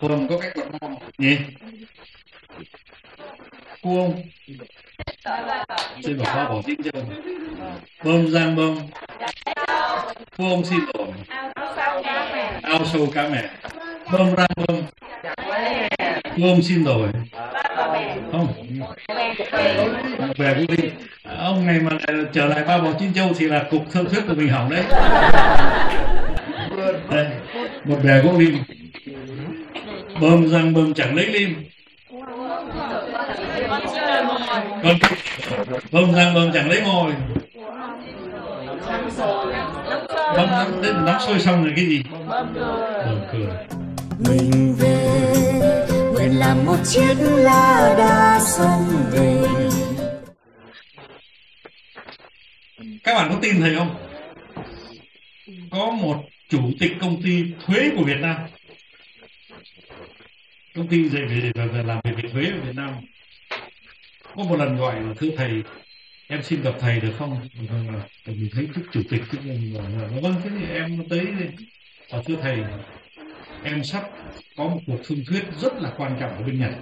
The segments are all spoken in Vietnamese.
Thường có cách quạt mo nhỉ? Cô? Xin bảo khoa bỏ tiếng chưa? Bơm giang bơm. Cô xin lỗi. Ao sâu cá mẹ. Bơm răng bơm. Cô xin lỗi. Không. Về cũng đi. Ông này mà trở lại ba bộ chín châu thì là cục thương thuyết của mình hỏng đấy. Đây, một bè cũng đi bơm răng bơm chẳng lấy lim. Còn bơm răng bơm chẳng lấy mồi bơm nắm đến nắm sôi xong rồi cái gì? Bơm cười. Mình về nguyện làm một chiếc lá đa sông về. Các bạn có tin thầy không? Có một chủ tịch công ty thuế của Việt Nam công ty dạy về, về, về làm việc về thuế ở Việt Nam. Có một lần gọi là thưa thầy em xin gặp thầy được không? Vâng, vâng, vâng. là mình thấy chức chủ tịch chức mình là vâng, vâng thế thì em tới và thưa thầy em sắp có một cuộc thương thuyết rất là quan trọng ở bên Nhật.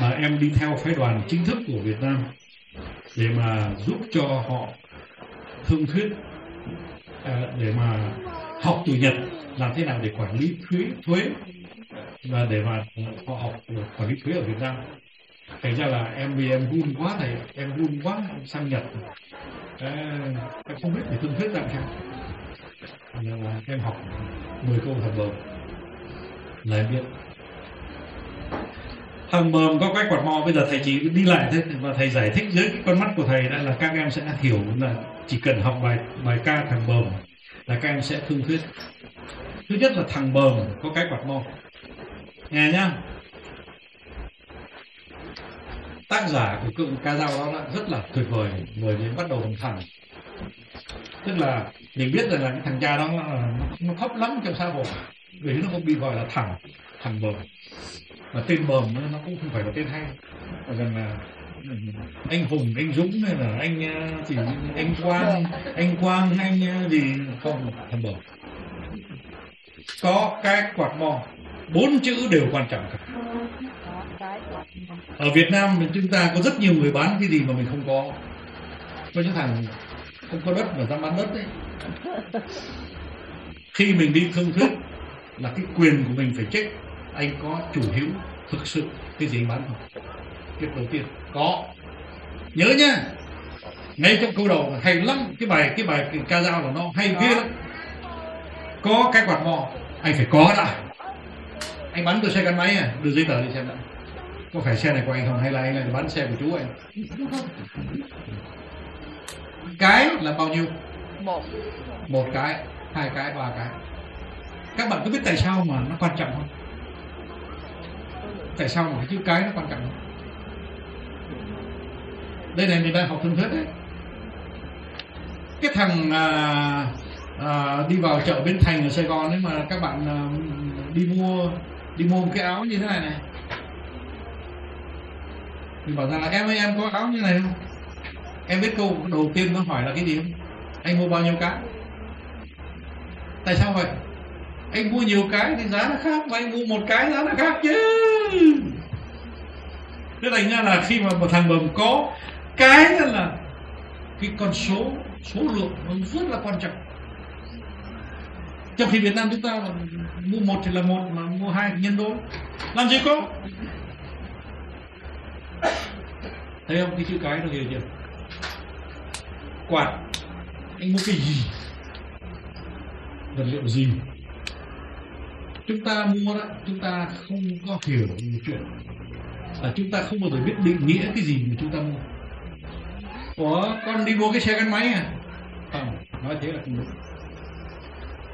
Mà em đi theo phái đoàn chính thức của Việt Nam để mà giúp cho họ thương thuyết à, để mà học từ Nhật làm thế nào để quản lý thuế thuế? Và để mà họ học quản lý thuế ở Việt Nam. Thành ra là em vì em run quá thầy em run quá em sang Nhật. À, em không biết phải thương thuyết ra sao. Nên là em học 10 câu thằng bờm. Là em biết. Thằng bờm có cái quạt mò bây giờ thầy chỉ đi lại thế và thầy giải thích dưới cái con mắt của thầy đã là các em sẽ hiểu là chỉ cần học bài bài ca thằng bờm là các em sẽ thương thuyết. Thứ nhất là thằng bờm có cái quạt mo nghe nhá. Tác giả của cụm ca dao đó là rất là tuyệt vời bởi vì bắt đầu bằng thẳng tức là mình biết rằng là cái thằng cha đó nó, nó thấp lắm trong xã hội vì nó không bị gọi là thằng thằng bờm. Mà tên bờm nó cũng không phải là tên hay. Mà rằng là anh hùng, anh dũng hay là anh ờ, thì anh quang? Anh quang anh ờ, gì? Không thầm bờm có cái quạt mò. Bốn chữ đều quan trọng cả. Ở Việt Nam thì chúng ta có rất nhiều người bán cái gì mà mình không có. Có những thằng không có đất mà dám bán đất đấy. Khi mình đi thương thuyết là cái quyền của mình phải check. Anh có chủ hữu thực sự cái gì anh bán không? Việc đầu tiên có. Nhớ nhá ngay trong câu đầu hay lắm. Cái bài cái bài ca dao của nó hay ghê lắm. Có cái quạt mò. Anh phải có đã. Anh bán tôi xe gắn máy à. Đưa giấy tờ đi xem đã. Có phải xe này của anh không? Hay là anh lại bán xe của chú anh? Cái là bao nhiêu? Một. Một cái hai cái ba cái. Các bạn có biết tại sao mà nó quan trọng không? Tại sao mà cái chữ cái nó quan trọng không đây này mình đang học thương thuyết đấy. Cái thằng à, à, đi vào chợ bến thành ở sài gòn ấy mà các bạn à, đi mua đi mua một cái áo như thế này này. Thì bảo rằng là em ơi em có áo như này không? Em biết câu đầu tiên nó hỏi là cái gì không? Anh mua bao nhiêu cái? Tại sao vậy? Anh mua nhiều cái thì giá nó khác mà anh mua một cái giá nó khác chứ. Thế thành ra là khi mà một thằng bầm có cái là cái con số số lượng nó rất là quan trọng. Trong khi Việt Nam chúng ta là mua một thì là một, mà mua hai thì nhân đôi. Làm gì có? Thấy không? Cái chữ cái nó ghê chưa? Quạt. Anh mua cái gì? Vật liệu gì? Chúng ta mua đó, chúng ta không có hiểu một chuyện. Là chúng ta không bao giờ biết định nghĩa cái gì mà chúng ta mua. Ủa, con đi mua cái xe gắn máy à? Không, nói thế là không đúng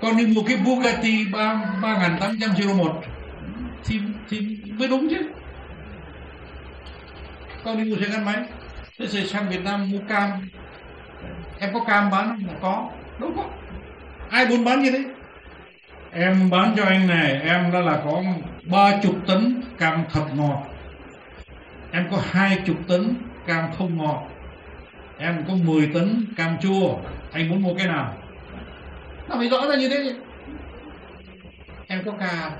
con đi mua cái Bugatti ba ba ngàn tám trăm triệu một. Thì thì mới đúng chứ. Con đi mua xe gắn máy. Thế rồi sang Việt Nam mua cam. Em có cam bán không? Có. Đâu có. Ai muốn bán như thế? Em bán cho anh này, em đã là có ba chục tấn cam thật ngọt. Em có hai chục tấn cam không ngọt em có 10 tấn cam chua. Anh muốn mua cái nào? Nó phải rõ ra như thế. Em có cà.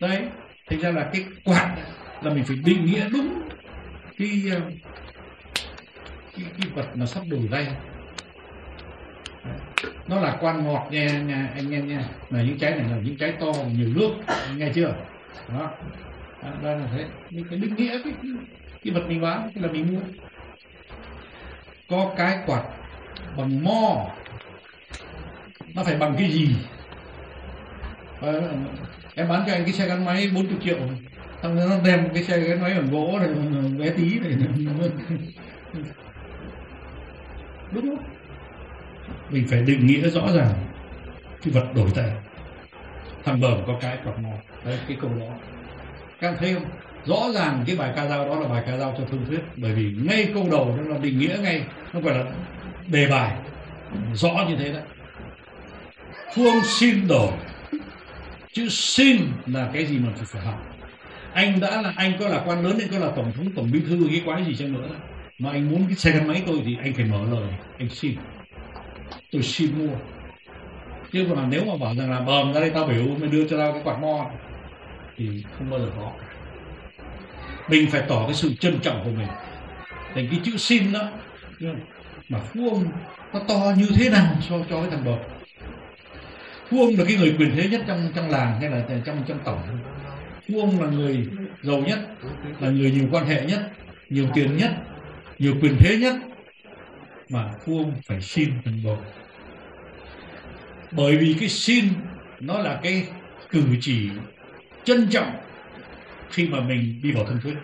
đấy thành ra là cái quạt là mình phải định nghĩa đúng cái ờ, cái, cái vật mà sắp đổi đây. nó là quan ngọt nha, nha anh em nha. Là những trái này là những trái to nhiều nước nghe chưa? Đó. Đó, là thế. Những cái định nghĩa cái, cái, vật mình bán cái là mình mua. Có cái quạt bằng mo. Nó phải bằng cái gì? À, em bán cho anh cái xe gắn máy 40 triệu. Xong nó đem cái xe gắn máy bằng gỗ này bé tí này. Đúng không? Mình phải định nghĩa rõ ràng cái vật đổi tay thằng bờm có cái quạt mò đấy cái câu đó. Các em thấy không? Rõ ràng cái bài ca dao đó là bài ca dao cho thương thuyết. Bởi vì ngay câu đầu nó là định nghĩa ngay nó gọi là đề bài. Rõ như thế đấy. Phương xin đồ, chữ xin là cái gì mà phải học. Anh đã là anh có là quan lớn anh có là tổng thống tổng bí thư cái quái gì chăng nữa. Mà anh muốn cái xe gắn máy tôi thì anh phải mở lời. Anh xin. Tôi xin mua. Chứ còn nếu mà bảo rằng là bờm ra đây tao biểu mày đưa cho tao cái quạt mo. Thì không bao giờ có mình phải tỏ cái sự trân trọng của mình. Thành cái chữ xin đó mà vuông ông nó to như thế nào so cho cái thằng bờm Vuông ông là cái người quyền thế nhất trong trong làng hay là trong trong tổng? Vuông ông là người giàu nhất, là người nhiều quan hệ nhất, nhiều tiền nhất, nhiều quyền thế nhất. Mà vuông ông phải xin thằng bờm bởi vì cái xin nó là cái cử chỉ trân trọng khi mà mình đi vào thân thuyết.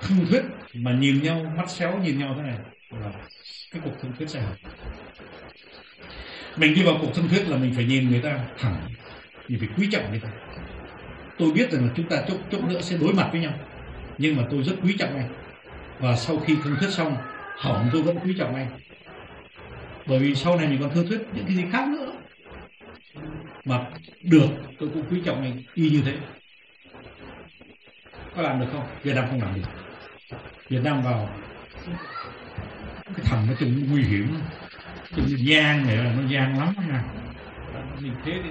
Thân thuyết mà nhìn nhau, mắt xéo nhìn nhau thế này là cái cuộc thân thuyết sẽ hỏng mình đi vào cuộc thân thuyết là mình phải nhìn người ta thẳng, mình phải quý trọng người ta. Tôi biết rằng là chúng ta chốc chốc nữa sẽ đối mặt với nhau, nhưng mà tôi rất quý trọng anh. Và sau khi thân thuyết xong, hỏng tôi vẫn quý trọng anh. Bởi vì sau này mình còn thân thuyết những cái gì khác nữa. Mà được, tôi cũng quý trọng anh y như thế có làm được không? Việt Nam không làm được. Việt Nam vào cái thằng nó trông nguy hiểm trông gian này là nó gian lắm nha. Mình thế thì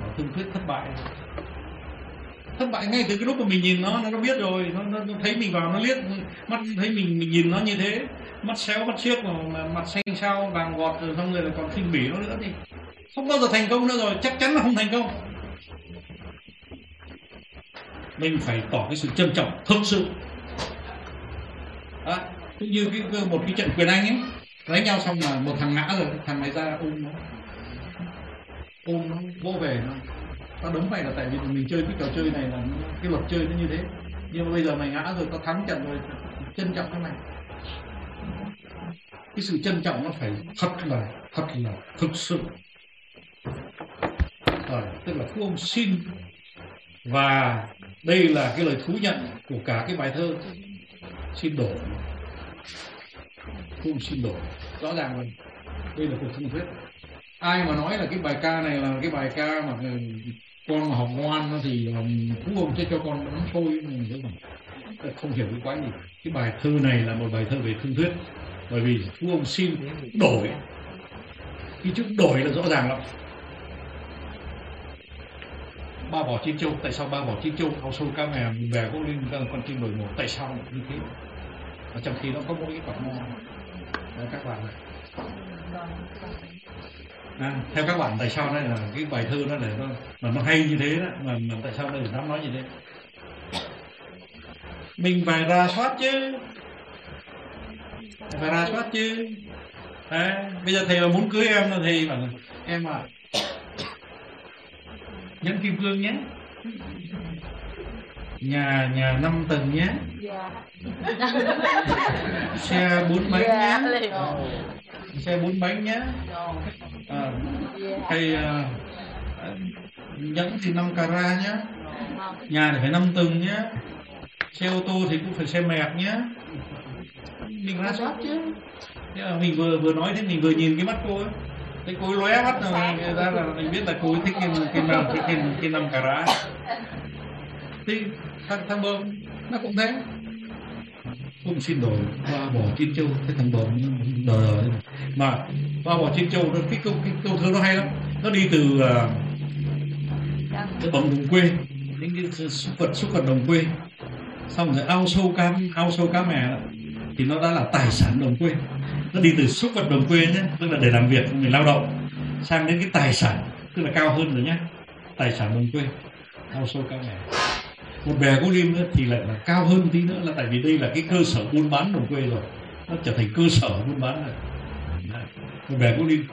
bảo thương thuyết thất bại thất bại ngay từ cái lúc mà mình nhìn nó nó biết rồi. Nó, nó, nó thấy mình vào nó liếc mắt thấy mình mình nhìn nó như thế. Mắt xéo mắt xiếc mà mặt xanh sao vàng gọt rồi xong rồi là còn khinh bỉ nó nữa thì không bao giờ thành công nữa rồi chắc chắn là không thành công mình phải tỏ cái sự trân trọng thực sự. À, cũng như cái, một cái trận quyền anh ấy đánh nhau xong là một thằng ngã rồi thằng này ra ôm nó. Ôm nó vô về nó. Tao đấm mày là tại vì mình chơi cái trò chơi này là cái luật chơi nó như thế. Nhưng mà bây giờ mày ngã rồi tao thắng trận rồi trân trọng cái này cái sự trân trọng nó phải thật là thật là thực sự. Rồi tức là phú ông xin và đây là cái lời thú nhận của cả cái bài thơ xin đổ không xin đổ rõ ràng rồi. Đây là cuộc thương thuyết. Ai mà nói là cái bài ca này là cái bài ca mà ừ, con mà học ngoan thì phú ông sẽ cho con bắn thôi ừ, mình không hiểu cái quái gì. Cái bài thơ này là một bài thơ về thương thuyết. Bởi vì phú ông xin đổi. Cái chữ đổi là rõ ràng lắm ba bỏ chim châu. Tại sao ba bỏ chim châu? Ao sâu cá mè về có liên con chim đổi mổ tại sao như thế? Và trong khi nó có một cái quả mo Đấy, các bạn này. À, theo các bạn tại sao đây là cái bài thơ nó để nó mà nó hay như thế đó? Mà, mà tại sao đây dám nói như thế? Mình phải ra soát chứ. Phải ra soát chứ. Đấy, bây giờ thầy mà muốn cưới em là thầy bảo em à nhẫn kim cương nhé. Nhà nhà năm tầng nhé. Xe bốn bánh nhé. Xe bốn bánh nhé. À, hay à, nhẫn thì năm carat nhé. Nhà thì phải năm tầng nhé. Xe ô tô thì cũng phải xe mẹt nhé. Mình ra soát chứ. Mà mình vừa vừa nói thế mình vừa nhìn cái mắt cô ấy cô ấy lóe mắt rồi người ta là mình biết là ấy thích cái cái năm cái cái, cái năm carat thì thằng thằng bơm nó cũng thế. Không xin đổi ba bỏ chín châu cái thằng bờm đời đời mà ba bỏ chín châu cái câu cái câu thơ nó hay lắm. Nó đi từ uh, cái bóng đồng quê những cái súc vật súc vật đồng quê. Xong rồi ao sâu cá ao sâu cá mè đó, thì nó đã là tài sản đồng quê nó đi từ súc vật đồng quê nhé, tức là để làm việc người lao động, sang đến cái tài sản, tức là cao hơn rồi nhé. Tài sản đồng quê ao sâu cao mè một bè gỗ lim nữa thì lại là cao hơn tí nữa là tại vì đây là cái cơ sở buôn bán đồng quê rồi. Nó trở thành cơ sở buôn bán rồi. Một bè gỗ lim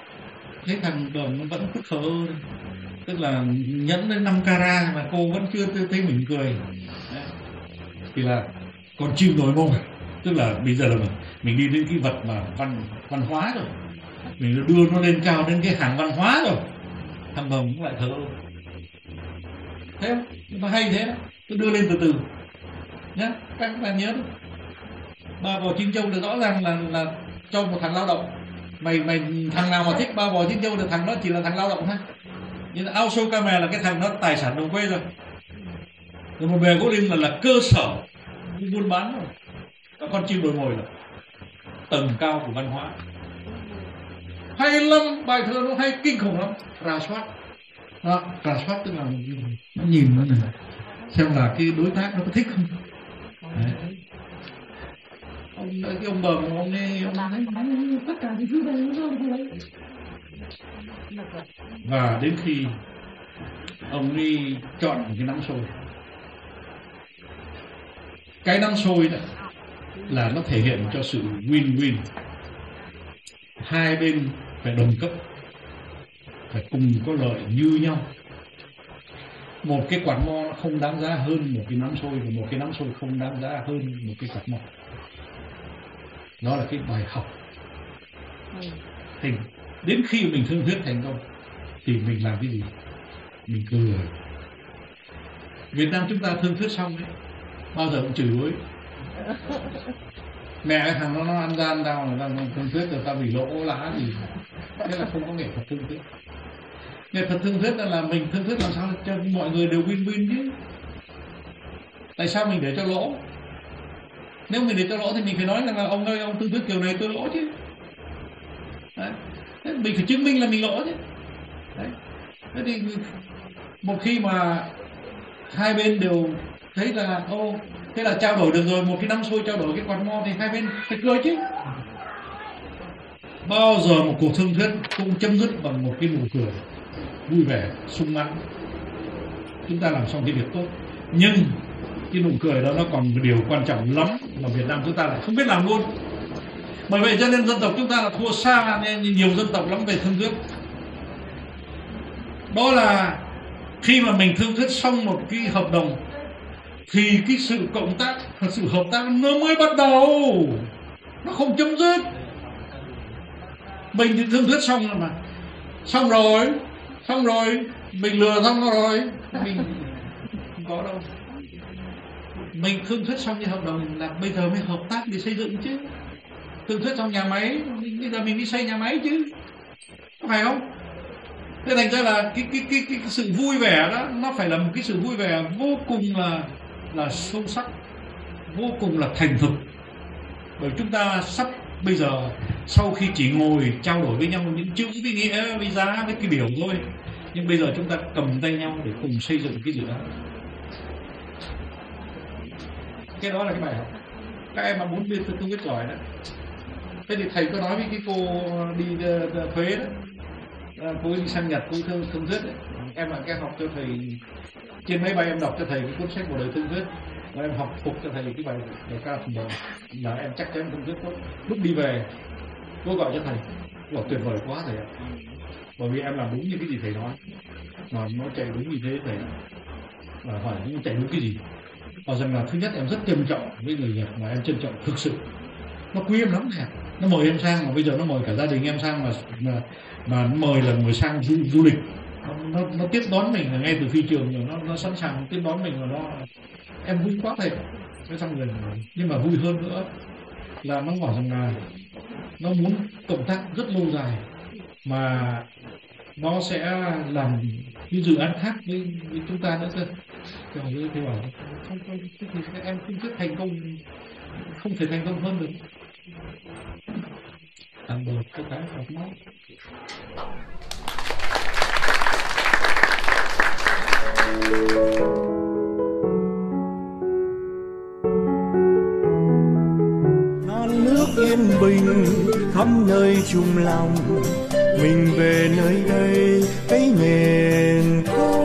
thế thằng đồng nó vẫn cứ thở tức là nhẫn đến 5 cara mà cô vẫn chưa thấy- thấy mình cười. Đấy. thì là còn chịu nổi mông tức là bây giờ là mình, mình đi đến cái vật mà văn văn hóa rồi. Mình đưa nó lên cao đến cái hàng văn hóa rồi. Thằng hồng cũng lại thở ơ thế không? hay thế tôi đưa lên từ từ. Nhé các bạn nhớ ba bò chín châu là rõ ràng là là cho một thằng lao động. Mày mày thằng nào mà thích ba bò chín châu thì thằng đó chỉ là thằng lao động thôi. Nhưng là ao sâu camera là cái thằng nó tài sản đồng quê rồi. Rồi một bè gỗ lim là là cơ sở buôn bán rồi con chim đồi mồi là tầng cao của văn hóa. Hay lắm bài thơ nó hay kinh khủng lắm. Rà soát. Đó, rà soát tức là nó nhìn nó này xem là cái đối tác nó có thích không. Đấy. ông cái ông bờ ông ấy ông ấy tất cả những thứ này nó không lấy và đến khi ông đi chọn cái nắm sôi. Cái nắm sôi đó là nó thể hiện cho sự win-win. Hai bên phải đồng cấp, phải cùng có lợi như nhau. Một cái quạt mo nó không đáng giá hơn một cái nắm sôi, và một cái nắm sôi không đáng giá hơn một cái quạt mo. Đó là cái bài học. Thì đến khi mình thương thuyết thành công, thì mình làm cái gì? Mình cười. Việt Nam chúng ta thương thuyết xong đấy bao giờ cũng chửi bới. mẹ cái thằng nó nó ăn gian đau là tao thương thuyết rồi tao bị lỗ lá gì. Thế là không có nghệ thuật thương thuyết. Nghệ thuật thương thuyết là, là mình thương thuyết làm sao cho mọi người đều win win chứ. Tại sao mình để cho lỗ? Nếu mình để cho lỗ thì mình phải nói rằng là ông ơi ông thương thuyết kiểu này tôi lỗ chứ. Đấy. Thế mình phải chứng minh là mình lỗ chứ. Đấy. thế thì một khi mà hai bên đều thấy là ô thế là trao đổi được rồi, một cái năm xôi trao đổi cái quạt mo thì hai bên phải cười chứ. Bao giờ một cuộc thương thuyết cũng chấm dứt bằng một cái nụ cười vui vẻ, sung mãn. Chúng ta làm xong cái việc tốt. Nhưng cái nụ cười đó nó còn một điều quan trọng lắm mà Việt Nam chúng ta lại không biết làm luôn. Bởi vậy cho nên dân tộc chúng ta là thua xa nên nhiều dân tộc lắm về thương thuyết. Đó là khi mà mình thương thuyết xong một cái hợp đồng thì cái sự cộng tác sự hợp tác nó mới bắt đầu. Nó không chấm dứt. Mình thì thương thuyết xong rồi mà. Xong rồi xong rồi mình lừa xong rồi. Mình không có đâu. Mình thương thuyết xong như hợp đồng là bây giờ mới hợp tác để xây dựng chứ. Thương thuyết xong nhà máy bây giờ mình đi xây nhà máy chứ. Có phải không? Thế thành ra là cái cái cái cái, cái sự vui vẻ đó nó phải là một cái sự vui vẻ vô cùng là là sâu sắc, vô cùng là thành thực. Bởi chúng ta sắp bây giờ, sau khi chỉ ngồi trao đổi với nhau những chữ với nghĩa với giá với cái biểu thôi, nhưng bây giờ chúng ta cầm tay nhau để cùng xây dựng cái dự án. Cái đó là cái bài học. Các em mà muốn biết, tôi biết giỏi đó. Thế thì thầy có nói với cái cô đi ờ, ờ, thuế đó. Ờ, cô đi sang nhật, cô thương thương thuyết đấy. em là cái học cho thầy trên máy bay em đọc cho thầy cái cuốn sách của đời thương thuyết và em học phục cho thầy cái bài bài ca phần đầu là em chắc chắn không thuyết tốt. Lúc đi về cô gọi cho thầy. Bảo tuyệt vời quá thầy ạ. Bởi vì em làm đúng như cái gì thầy nói. Mà nó chạy đúng như thế thầy. Và hỏi nó chạy đúng cái gì? Và rằng là thứ nhất em rất trân trọng với người Nhật mà em trân trọng thực sự. Nó quý em lắm thầy nó mời em sang mà bây giờ nó mời cả gia đình em sang mà mà, mà nó mời là mời sang du, du lịch nó, nó, nó tiếp đón mình là ngay từ phi trường rồi nó nó sẵn sàng tiếp đón mình và nó em vui quá thầy. Cái xong rồi nhưng mà vui hơn nữa là nó bảo rằng là nó muốn cộng tác rất lâu dài mà nó sẽ làm những dự án khác với, với chúng ta nữa cơ. Thì bảo không không thì em không thích thành công không thể thành công hơn được. Ăn được tất cả học máu nước yên bình khắp nơi chung lòng mình về nơi đây cái miền quê